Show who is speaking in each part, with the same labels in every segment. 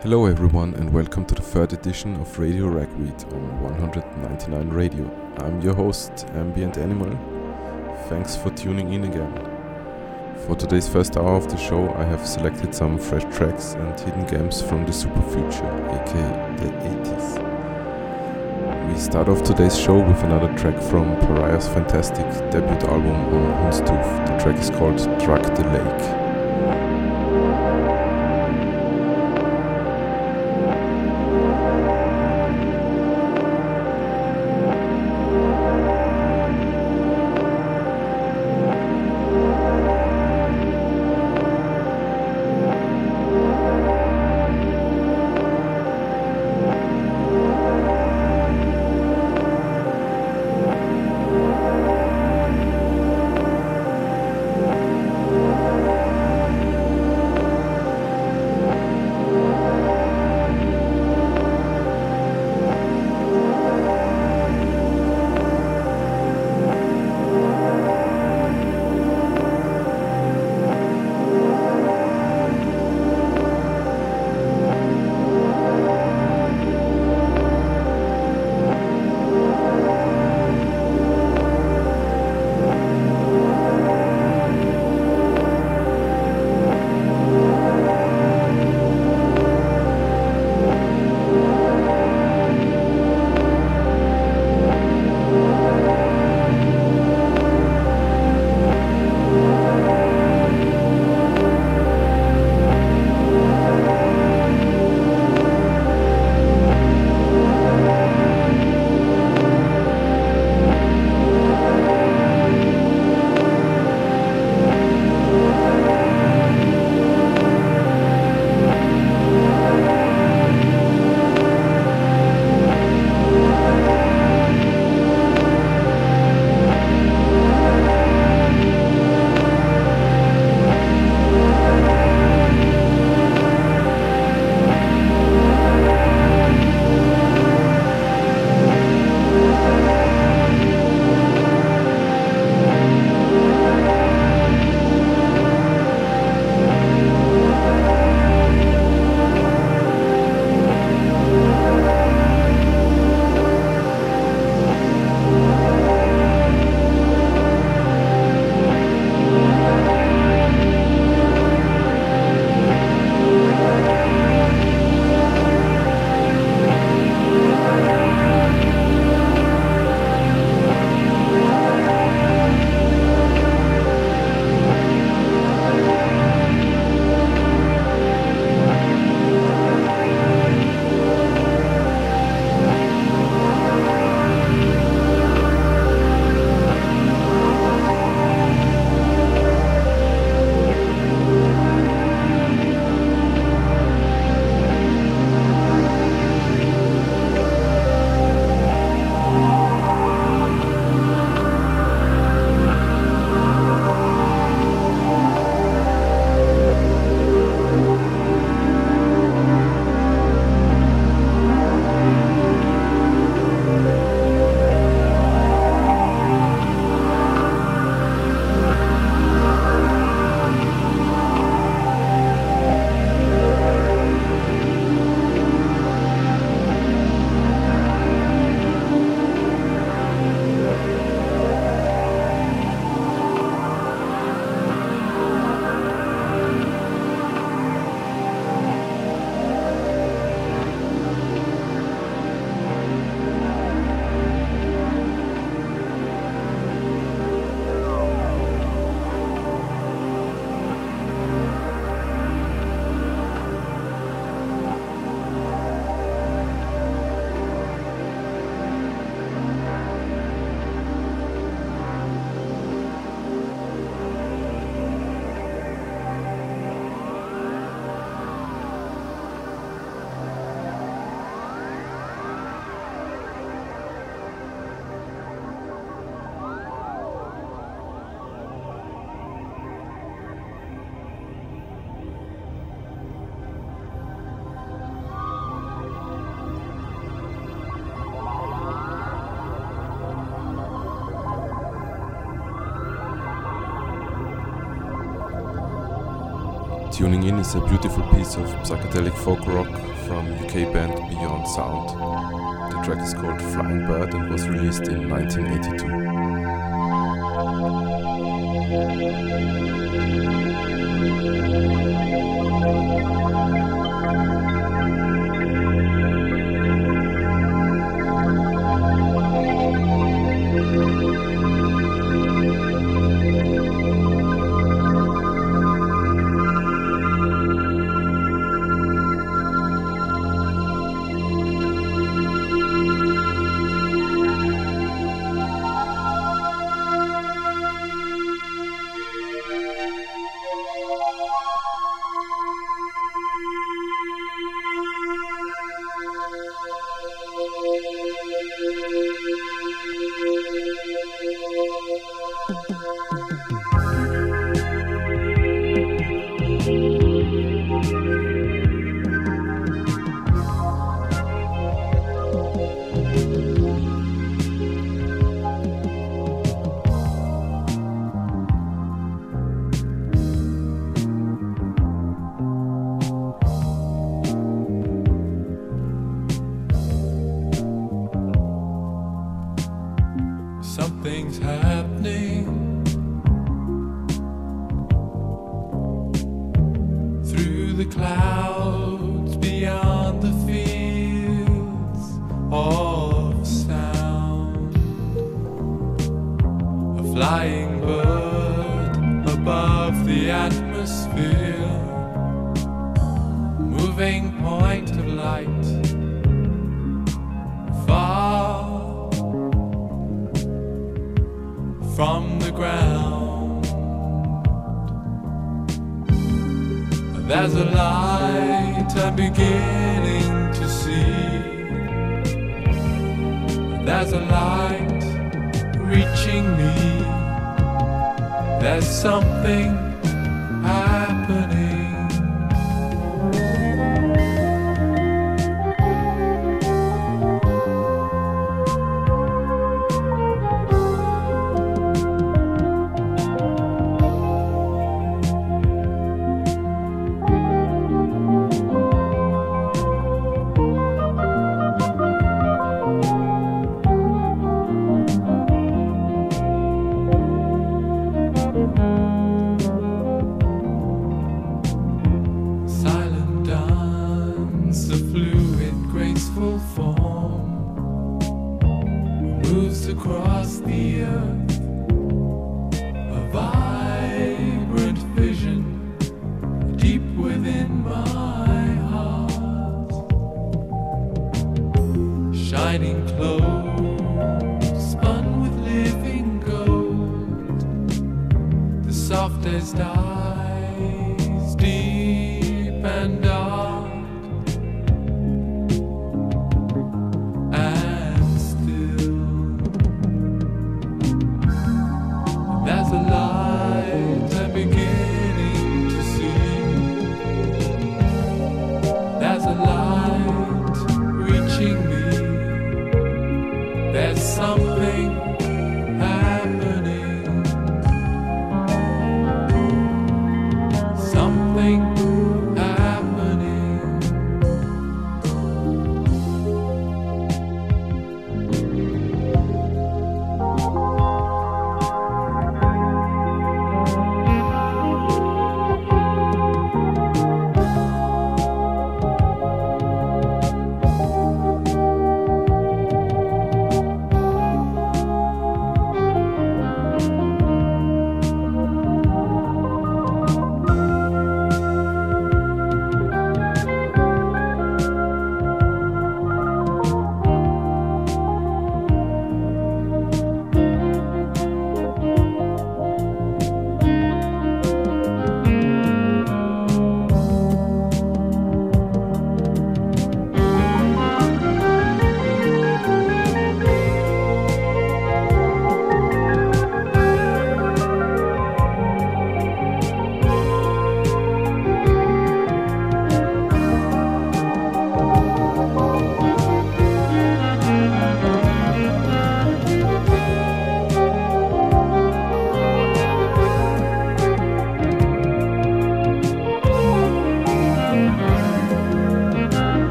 Speaker 1: Hello everyone and welcome to the third edition of Radio Ragweed on 199 Radio. I'm your host, Ambient Animal. Thanks for tuning in again. For today's first hour of the show, I have selected some fresh tracks and hidden gems from the super future, aka the 80s. We start off today's show with another track from Pariah's fantastic debut album Houndstooth. The track is called Drug the Lake.
Speaker 2: Tuning in is a beautiful piece of psychedelic folk rock from UK band Beyond Sound. The track is called Flying Bird and was released in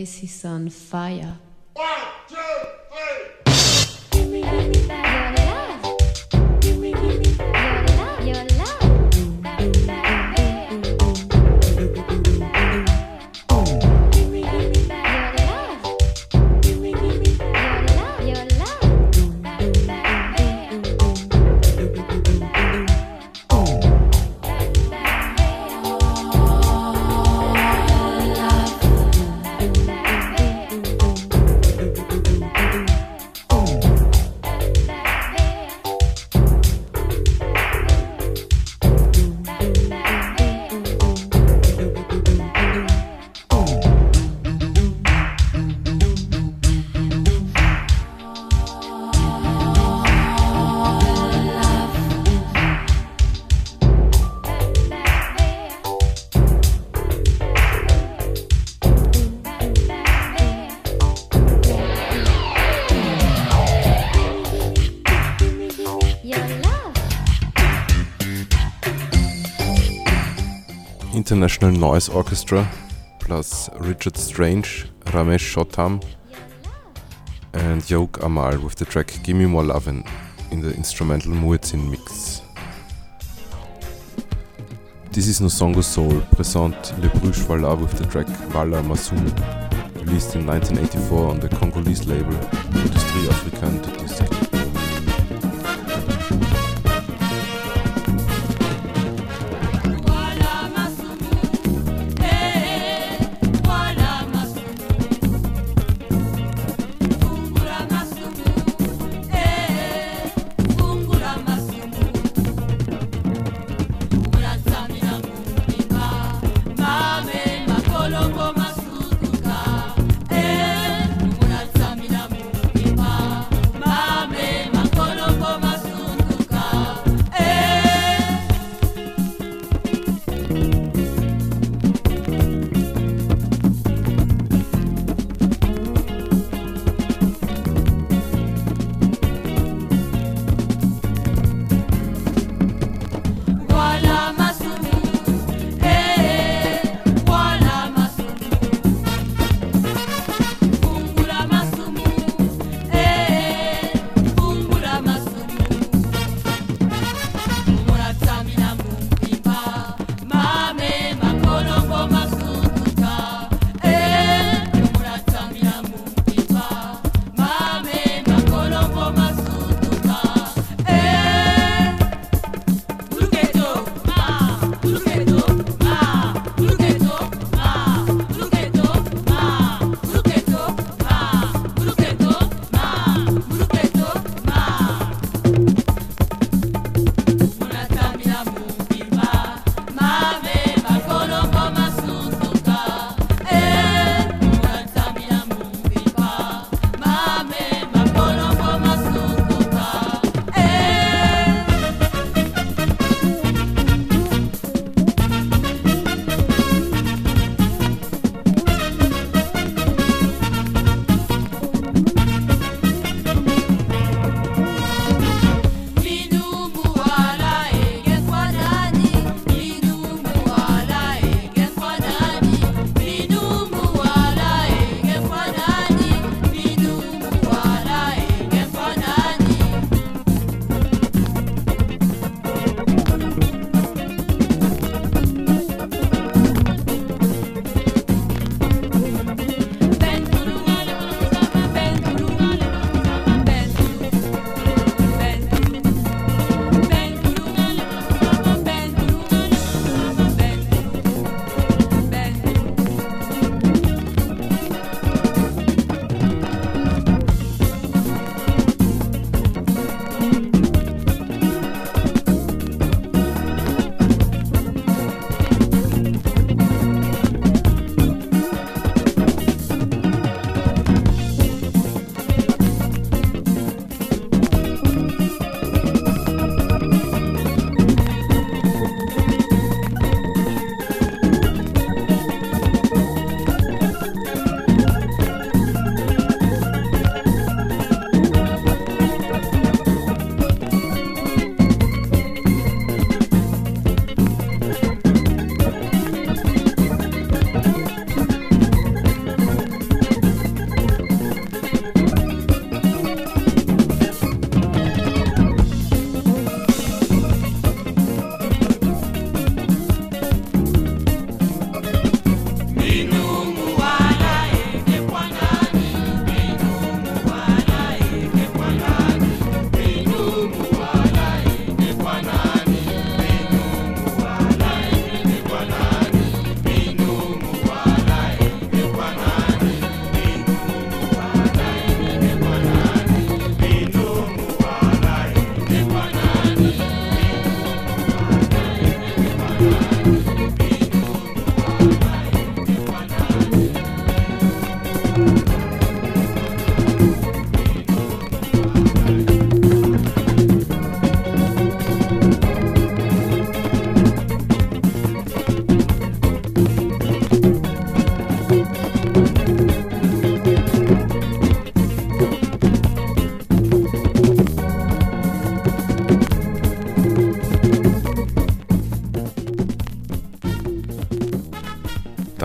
Speaker 3: place is on fire.
Speaker 1: International Noise Orchestra plus Richard Strange, Ramesh Shotham, and Jauk Armal with the track Gimme More Lovin' in the instrumental Muezzin mix. This is Nzongo Soul present Les Bruches Walla with the track Walla Masumu, released in 1984 on the Congolese label Industrie Africaine de Disque.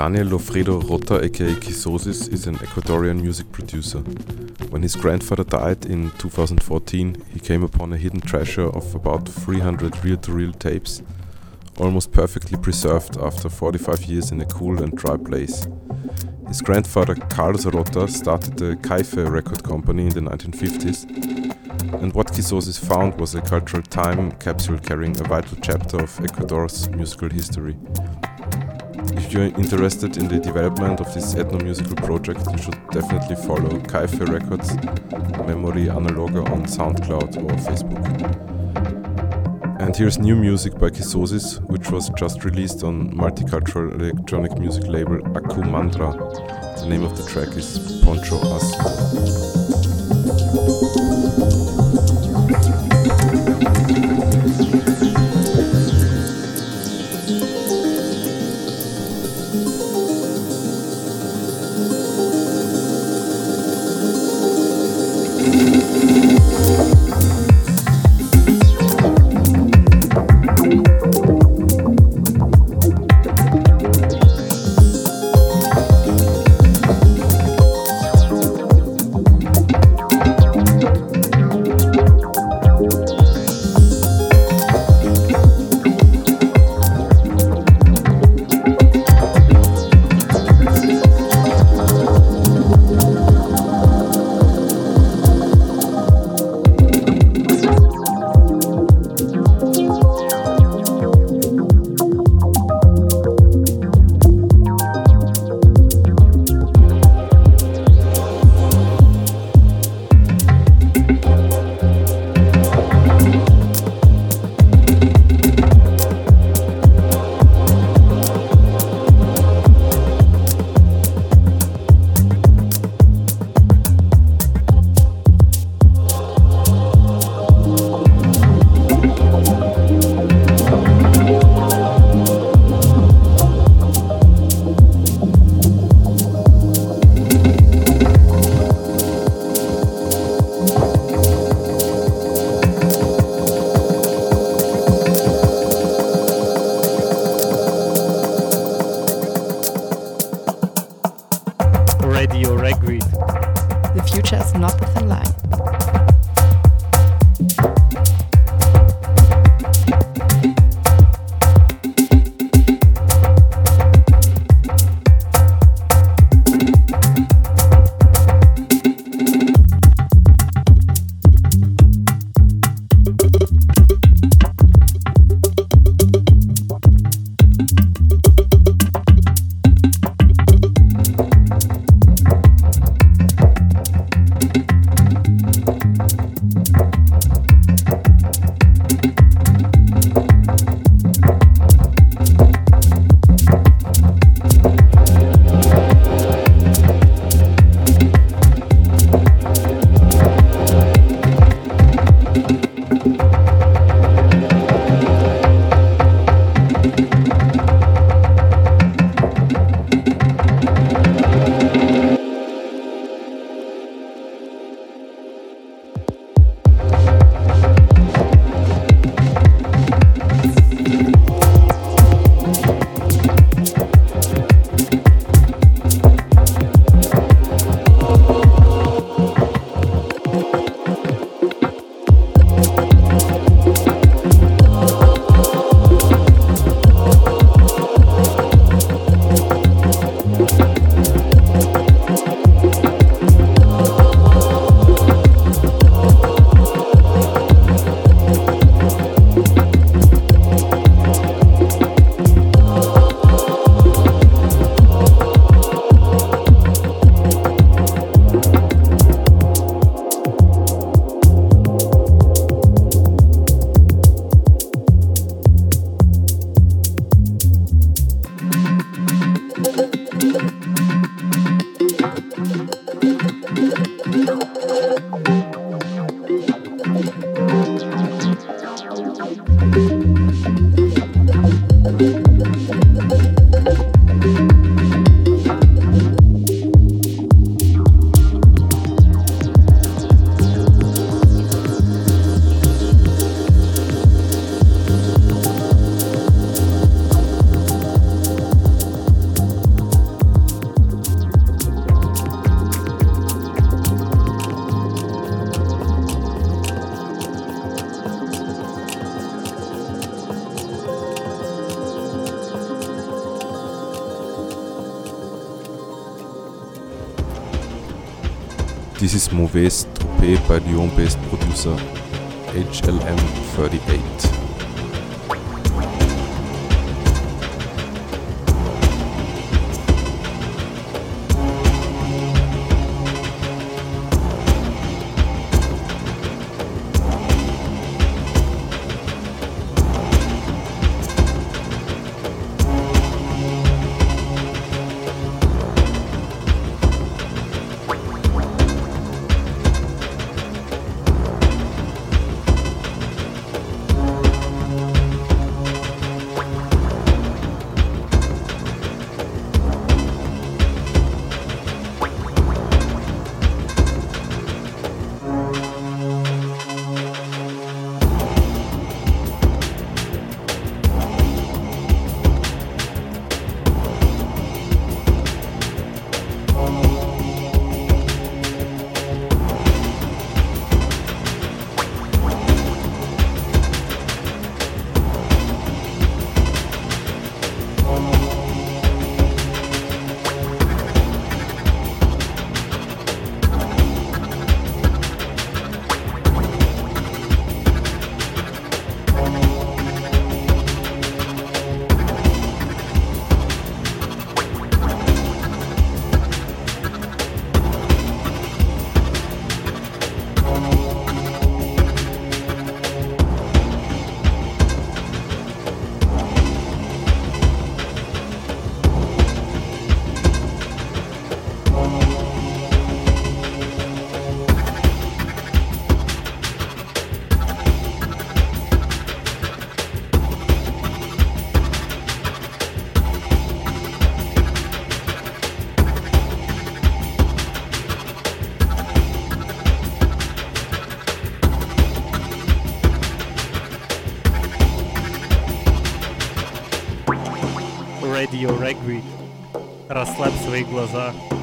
Speaker 1: Daniel Lofredo Rota aka Quixosis is an Ecuadorian music producer. When his grandfather died in 2014, he came upon a hidden treasure of about 300 reel-to-reel tapes, almost perfectly preserved after 45 years in a cool and dry place. His grandfather Carlos Rota started the Caife record company in the 1950s, and what Quixosis found was a cultural time capsule carrying a vital chapter of Ecuador's musical history. If you're interested in the development of this ethno-musical project, you should definitely follow Caife Records Memory Analoga on SoundCloud or Facebook. And here's new music by Quixosis, which was just released on multicultural electronic music label Akumandra. The name of the track is Poncho As. This is Mauvaise Troupe by Lyon-based producer HLM38.
Speaker 4: veículos lá.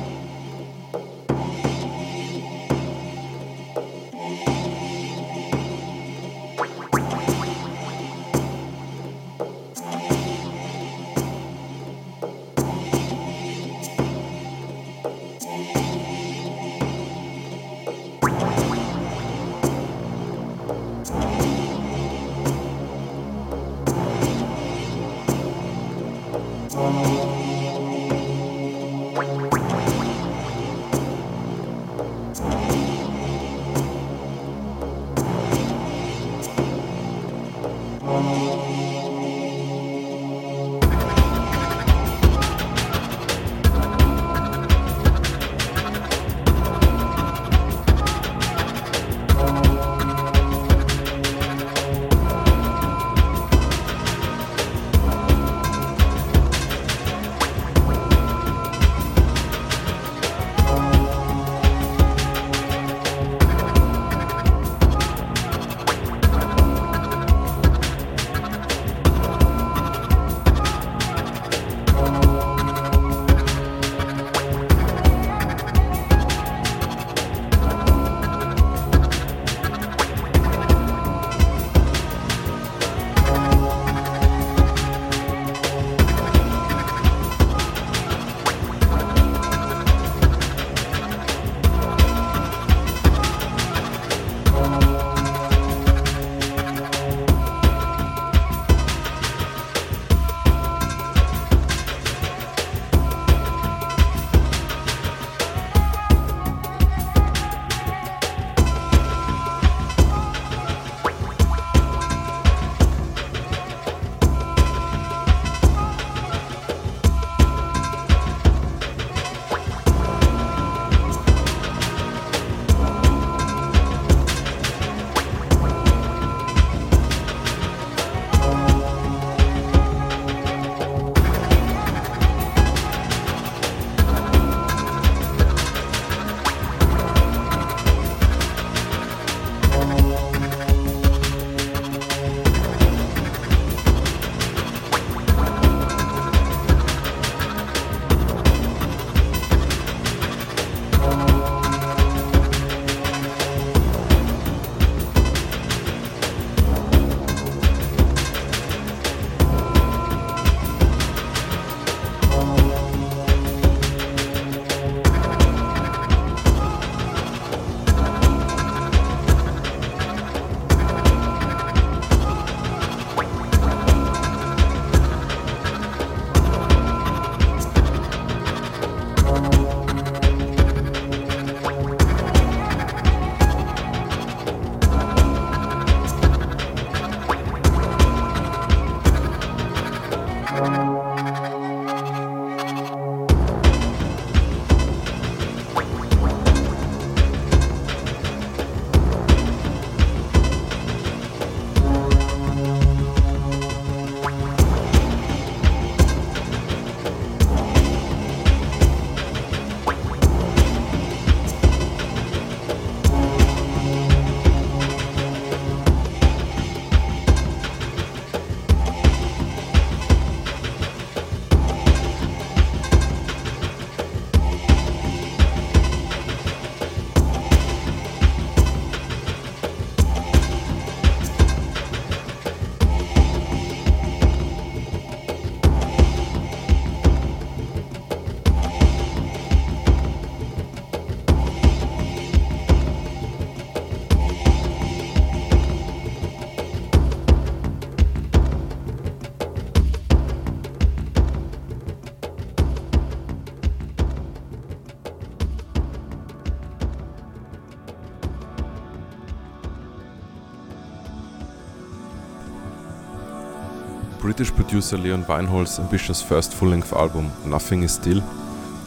Speaker 1: Producer Leon Vynehall's ambitious first full length album, Nothing Is Still,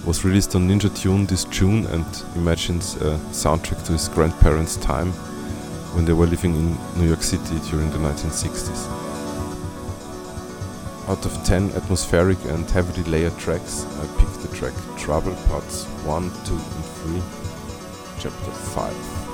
Speaker 1: was released on Ninja Tune this June and imagines a soundtrack to his grandparents' time when they were living in New York City during the 1960s. Out of 10 atmospheric and heavily layered tracks, I picked the track Trouble Parts 1, 2, and 3, Chapter 5.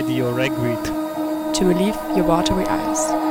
Speaker 4: Radio Ragweed.
Speaker 5: To relieve your watery eyes.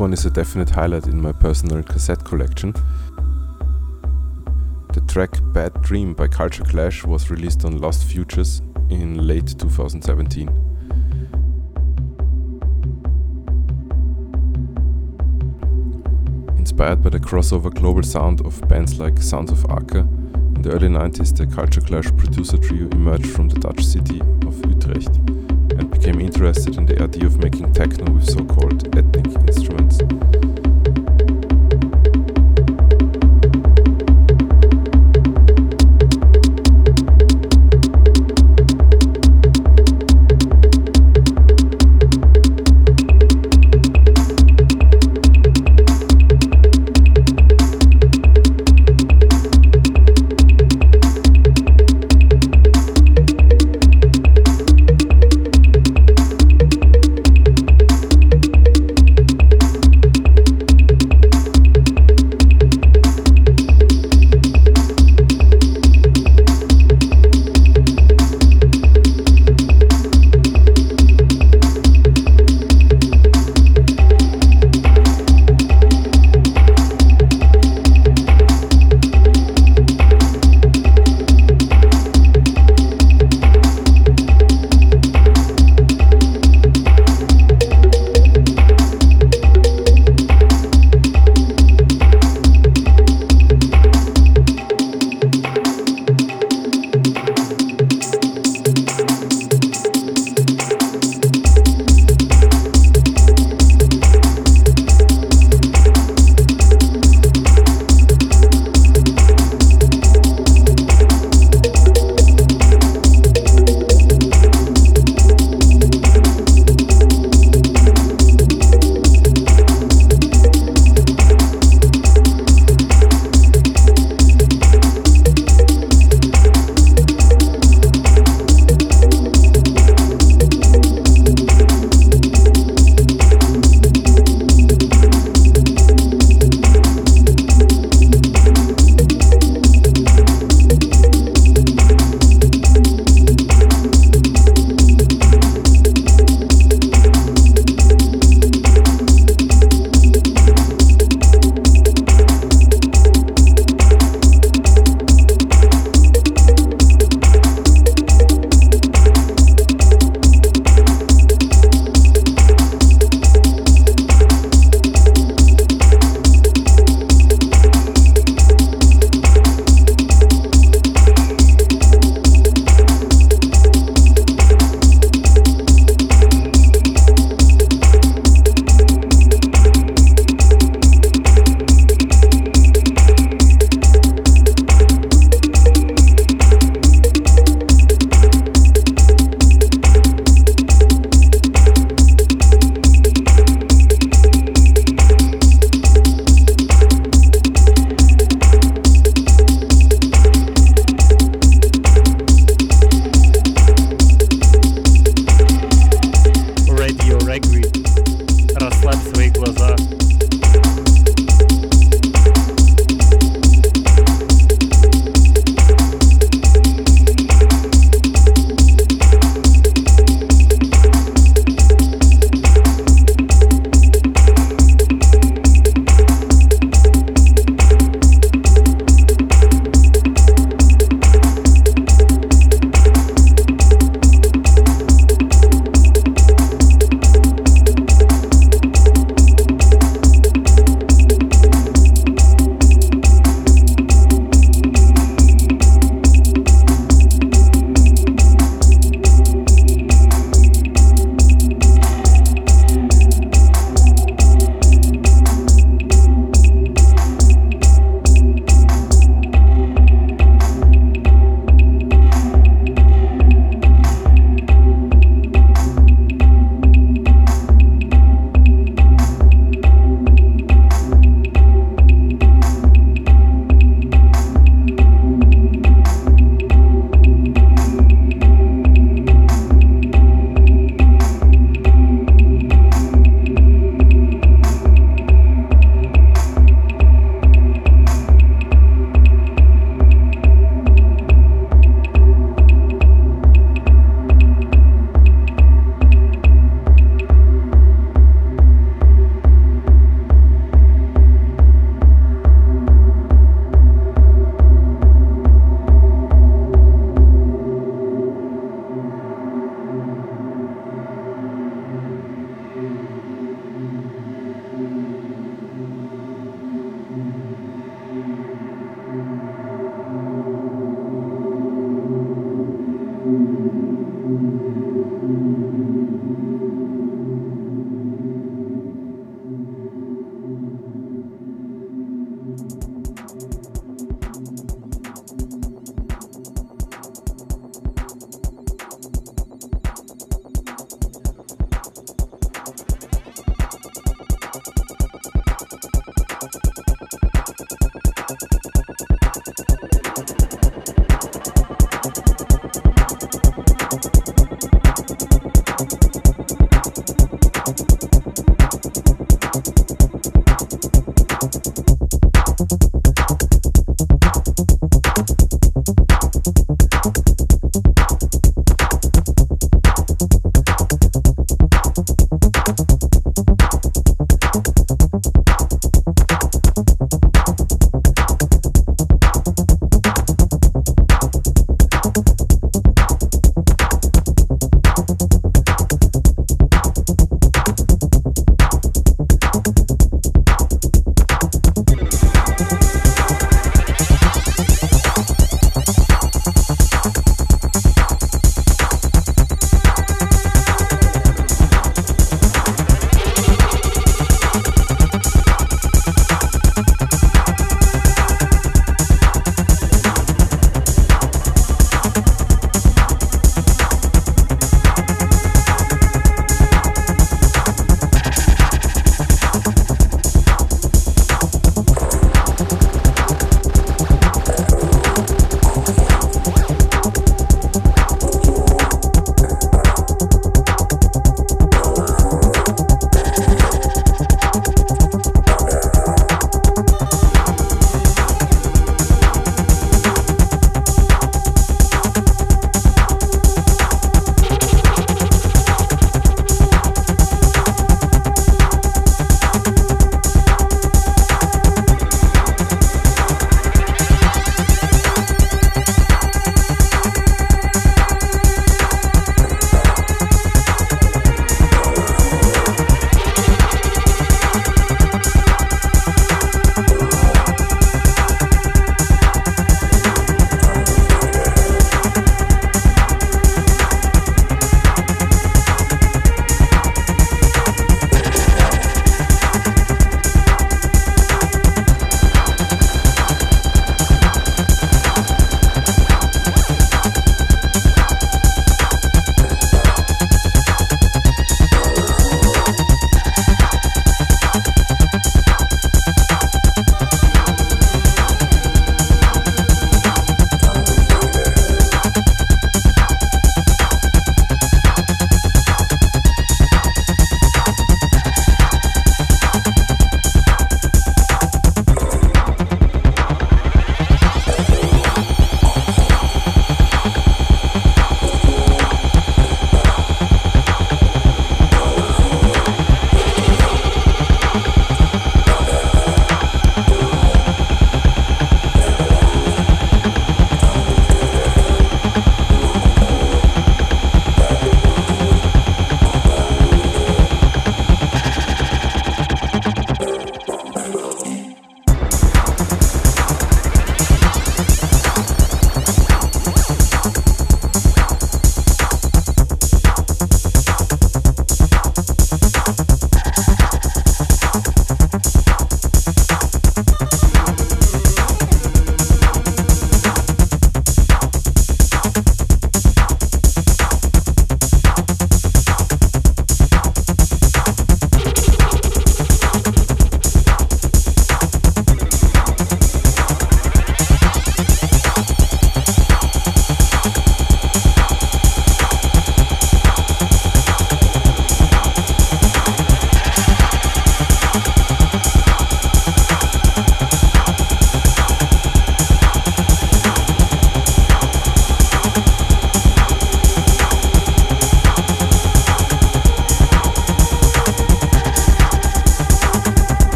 Speaker 1: One is a definite highlight in my personal cassette collection. The track Bad Dream by Culture Clash was released on Lost Futures in late 2017. Inspired by the crossover global sound of bands like Sounds of Aker, in the early 90s the Culture Clash producer trio emerged from the Dutch city of Utrecht became interested in the idea of making techno with so-called ethnic instruments.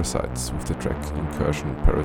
Speaker 1: Parasites with the track Incursion Paradigm,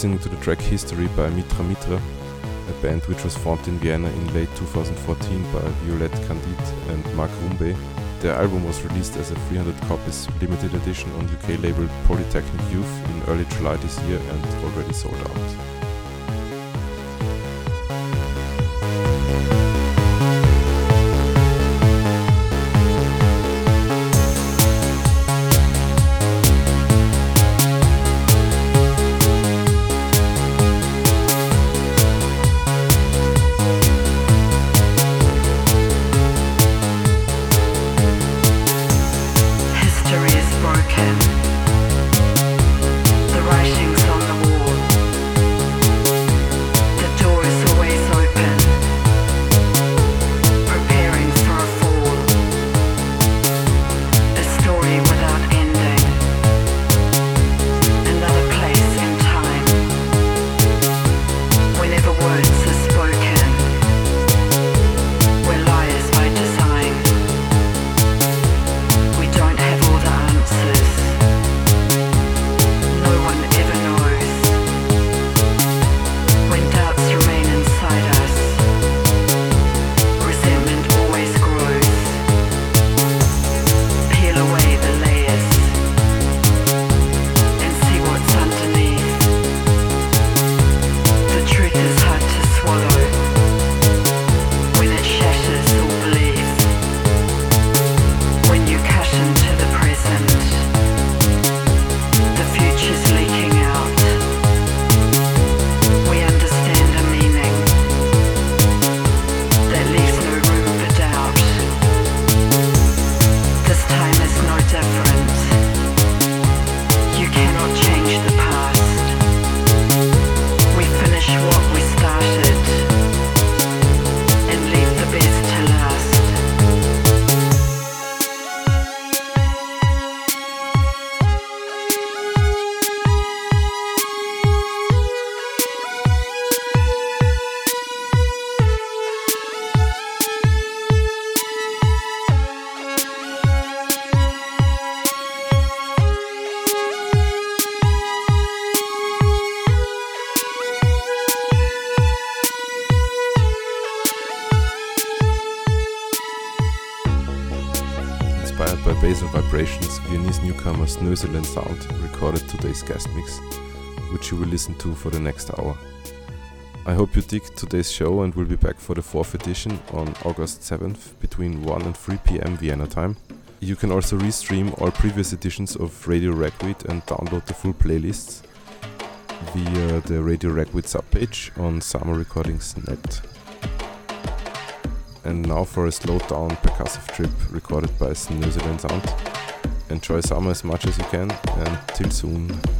Speaker 1: listening to the track History by Mitra Mitra, a band which was formed in Vienna in late 2014 by Violette Candide and Mark Rumbe. Their album was released as a 300 copies limited edition on UK label Polytechnic Youth in early July this year and already sold out. Snoezelen Sound recorded today's guest mix, which you will listen to for the next hour. I hope you dig today's show and will be back for the fourth edition on August 7th between 1 and 3 pm Vienna time. You can also restream all previous editions of Radio Ragweed and download the full playlists via the Radio Ragweed subpage on samarecordings.net. And now for a slowed down percussive trip recorded by Snoezelen Sound enjoy summer as much as you can, and till soon.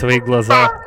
Speaker 4: Свои глаза.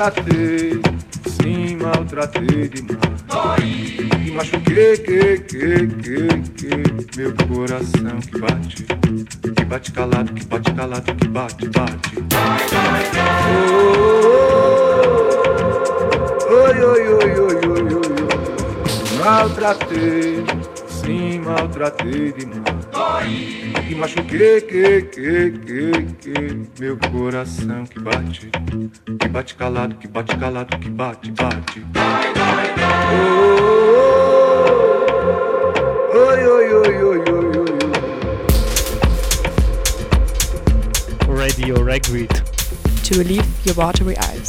Speaker 6: Maltratei, sim, maltratei demais. E machuquei, que, que, que, que, meu coração que bate, que bate calado, que bate calado, que bate, bate. Oi, oi, oi, oi, oi, oi, oi. Maltratei, sim, maltratei demais. E machuquei, que, que, que, que, meu coração que calado, que bate calado, que bate, bate. Oi, oi, oi, oi, oi, oi, oi.
Speaker 4: Radio Ragweed.
Speaker 5: To relieve your watery eyes.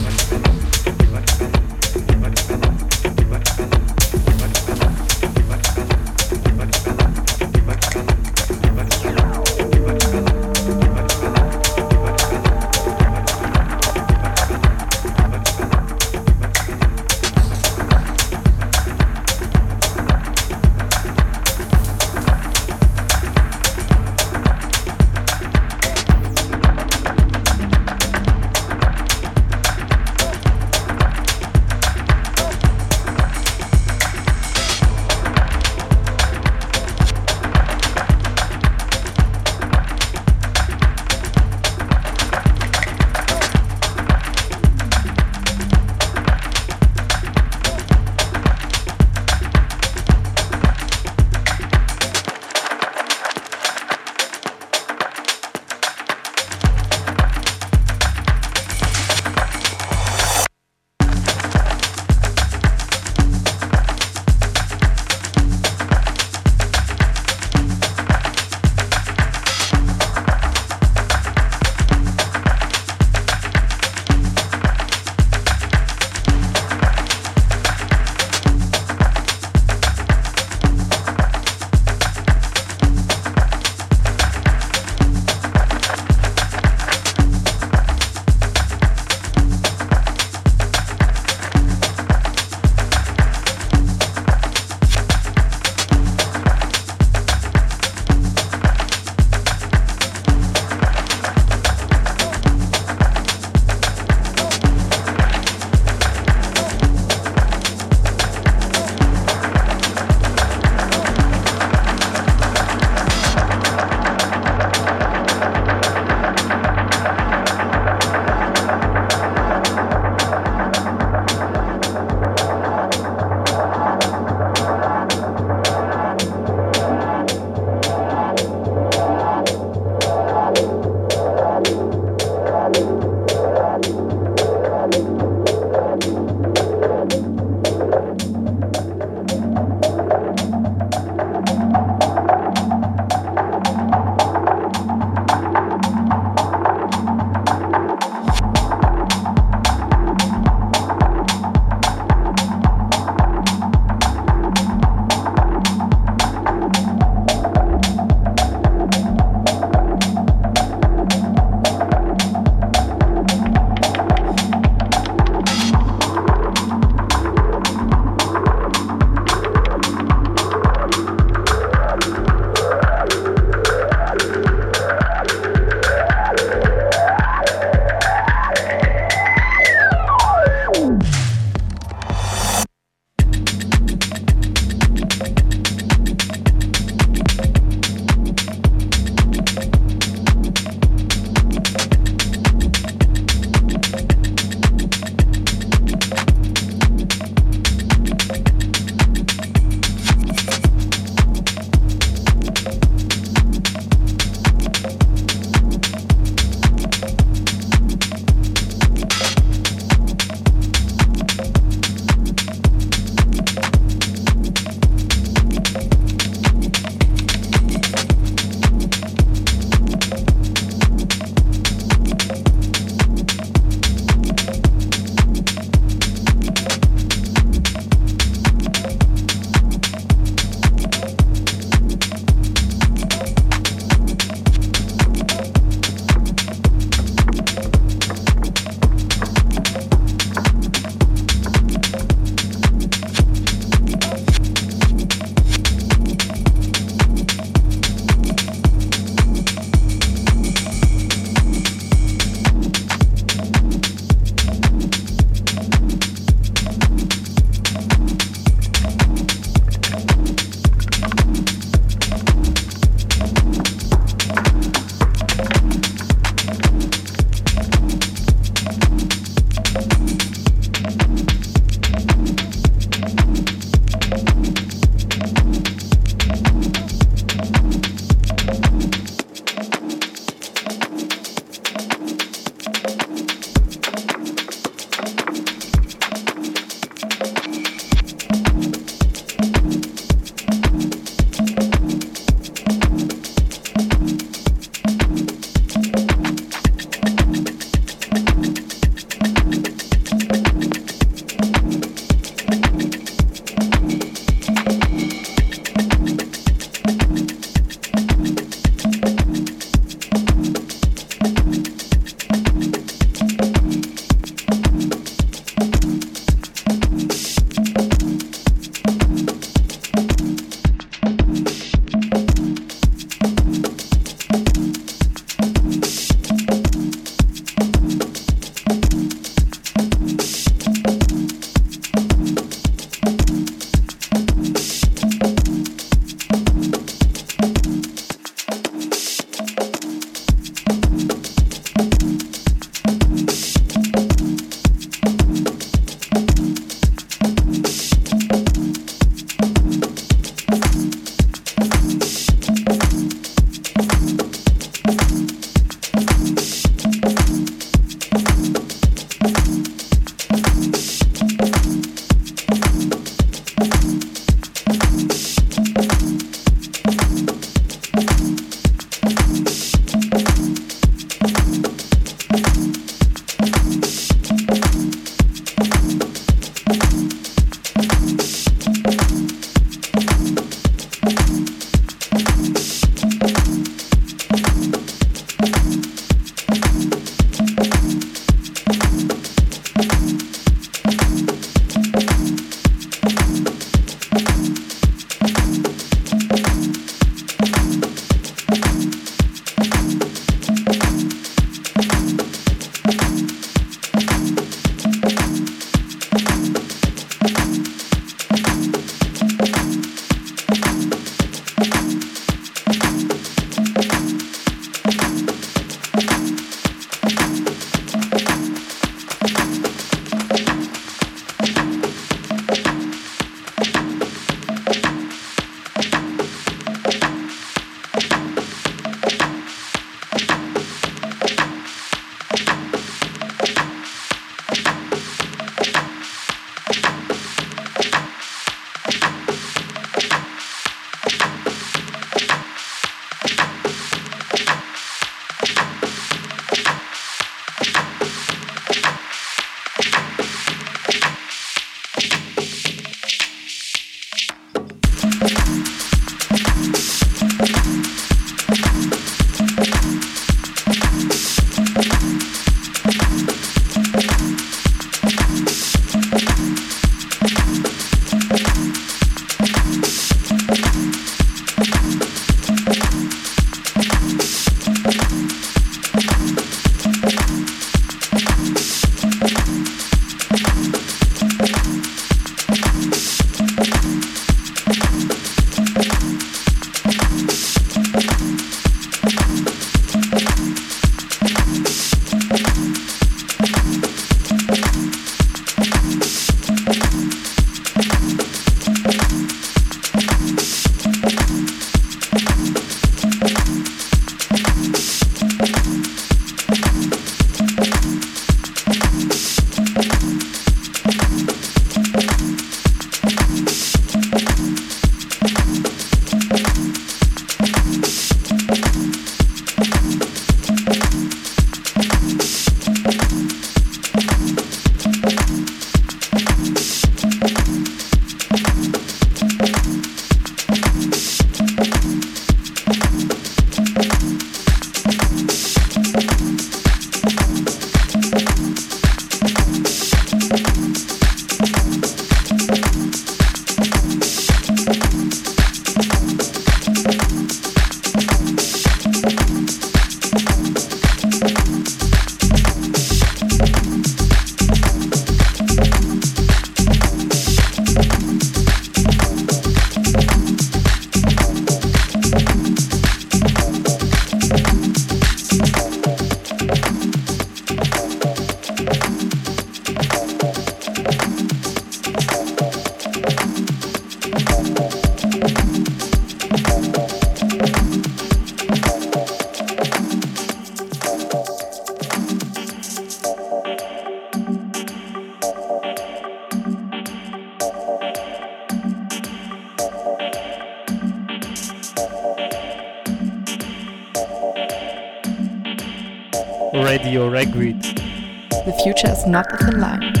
Speaker 5: The future is not a thin line.